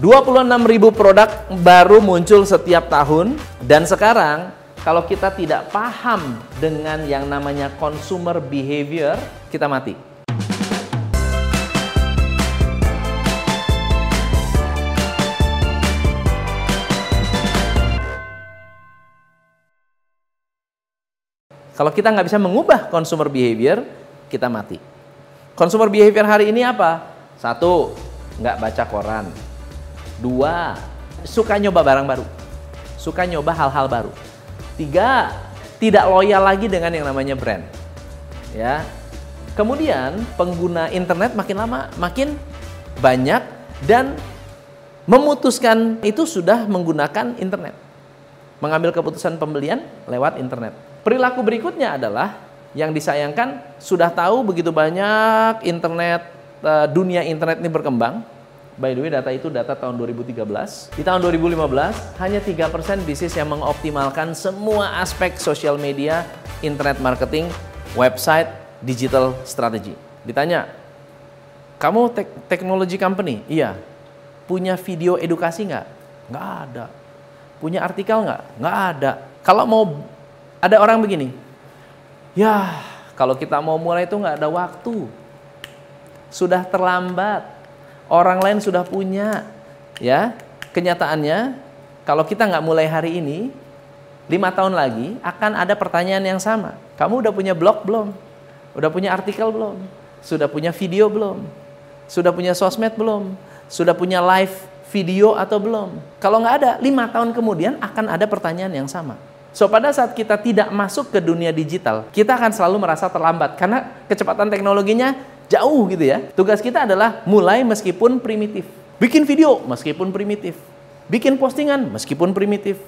26 ribu produk baru muncul setiap tahun dan sekarang kalau kita tidak paham dengan yang namanya consumer behavior, kita mati. Kalau kita nggak bisa mengubah consumer behavior, kita mati. Consumer behavior hari ini apa? Satu, nggak baca koran. Dua, suka nyoba barang baru. Suka nyoba hal-hal baru. Tiga, tidak loyal lagi dengan yang namanya brand. Ya. Kemudian pengguna internet makin lama makin banyak dan memutuskan itu sudah menggunakan internet. Mengambil keputusan pembelian lewat internet. Perilaku berikutnya adalah yang disayangkan sudah tahu begitu banyak internet eh, dunia internet ini berkembang By the way, data itu data tahun 2013. Di tahun 2015, hanya 3% bisnis yang mengoptimalkan semua aspek sosial media, internet marketing, website, digital strategy. Ditanya, kamu tek teknologi company? Iya. Punya video edukasi nggak? Nggak ada. Punya artikel nggak? Nggak ada. Kalau mau, ada orang begini, ya kalau kita mau mulai itu nggak ada waktu. Sudah terlambat orang lain sudah punya. Ya, kenyataannya kalau kita nggak mulai hari ini, lima tahun lagi akan ada pertanyaan yang sama. Kamu udah punya blog belum? Udah punya artikel belum? Sudah punya video belum? Sudah punya sosmed belum? Sudah punya live video atau belum? Kalau nggak ada, lima tahun kemudian akan ada pertanyaan yang sama. So pada saat kita tidak masuk ke dunia digital, kita akan selalu merasa terlambat karena kecepatan teknologinya Jauh gitu ya. Tugas kita adalah mulai meskipun primitif. Bikin video meskipun primitif. Bikin postingan meskipun primitif.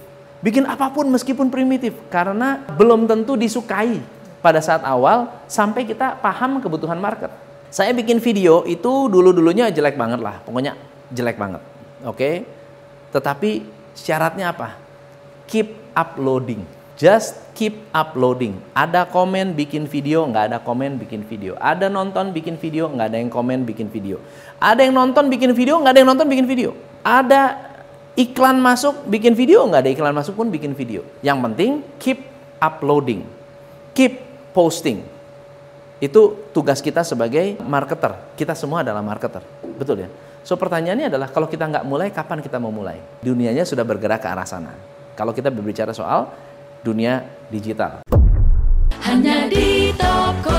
Bikin apa pun meskipun primitif. Karena belum tentu disukai pada saat awal sampai kita paham kebutuhan market. Saya bikin video itu dulu-dulunya jelek banget lah. Pokoknya jelek banget. Oke. Okay? Tetapi syaratnya apa? Keep uploading Just keep uploading. Ada komen bikin video, nggak ada komen bikin video. Ada nonton bikin video, nggak ada yang komen bikin video. Ada yang nonton bikin video, nggak ada yang nonton bikin video. Ada iklan masuk bikin video, nggak ada iklan masuk pun bikin video. Yang penting keep uploading, keep posting. Itu tugas kita sebagai marketer. Kita semua adalah marketer, betul ya. So pertanyaannya adalah kalau kita nggak mulai, kapan kita mau mulai? Dunianya sudah bergerak ke arah sana. Kalau kita berbicara soal dunia digital. Hanya di Indonesia.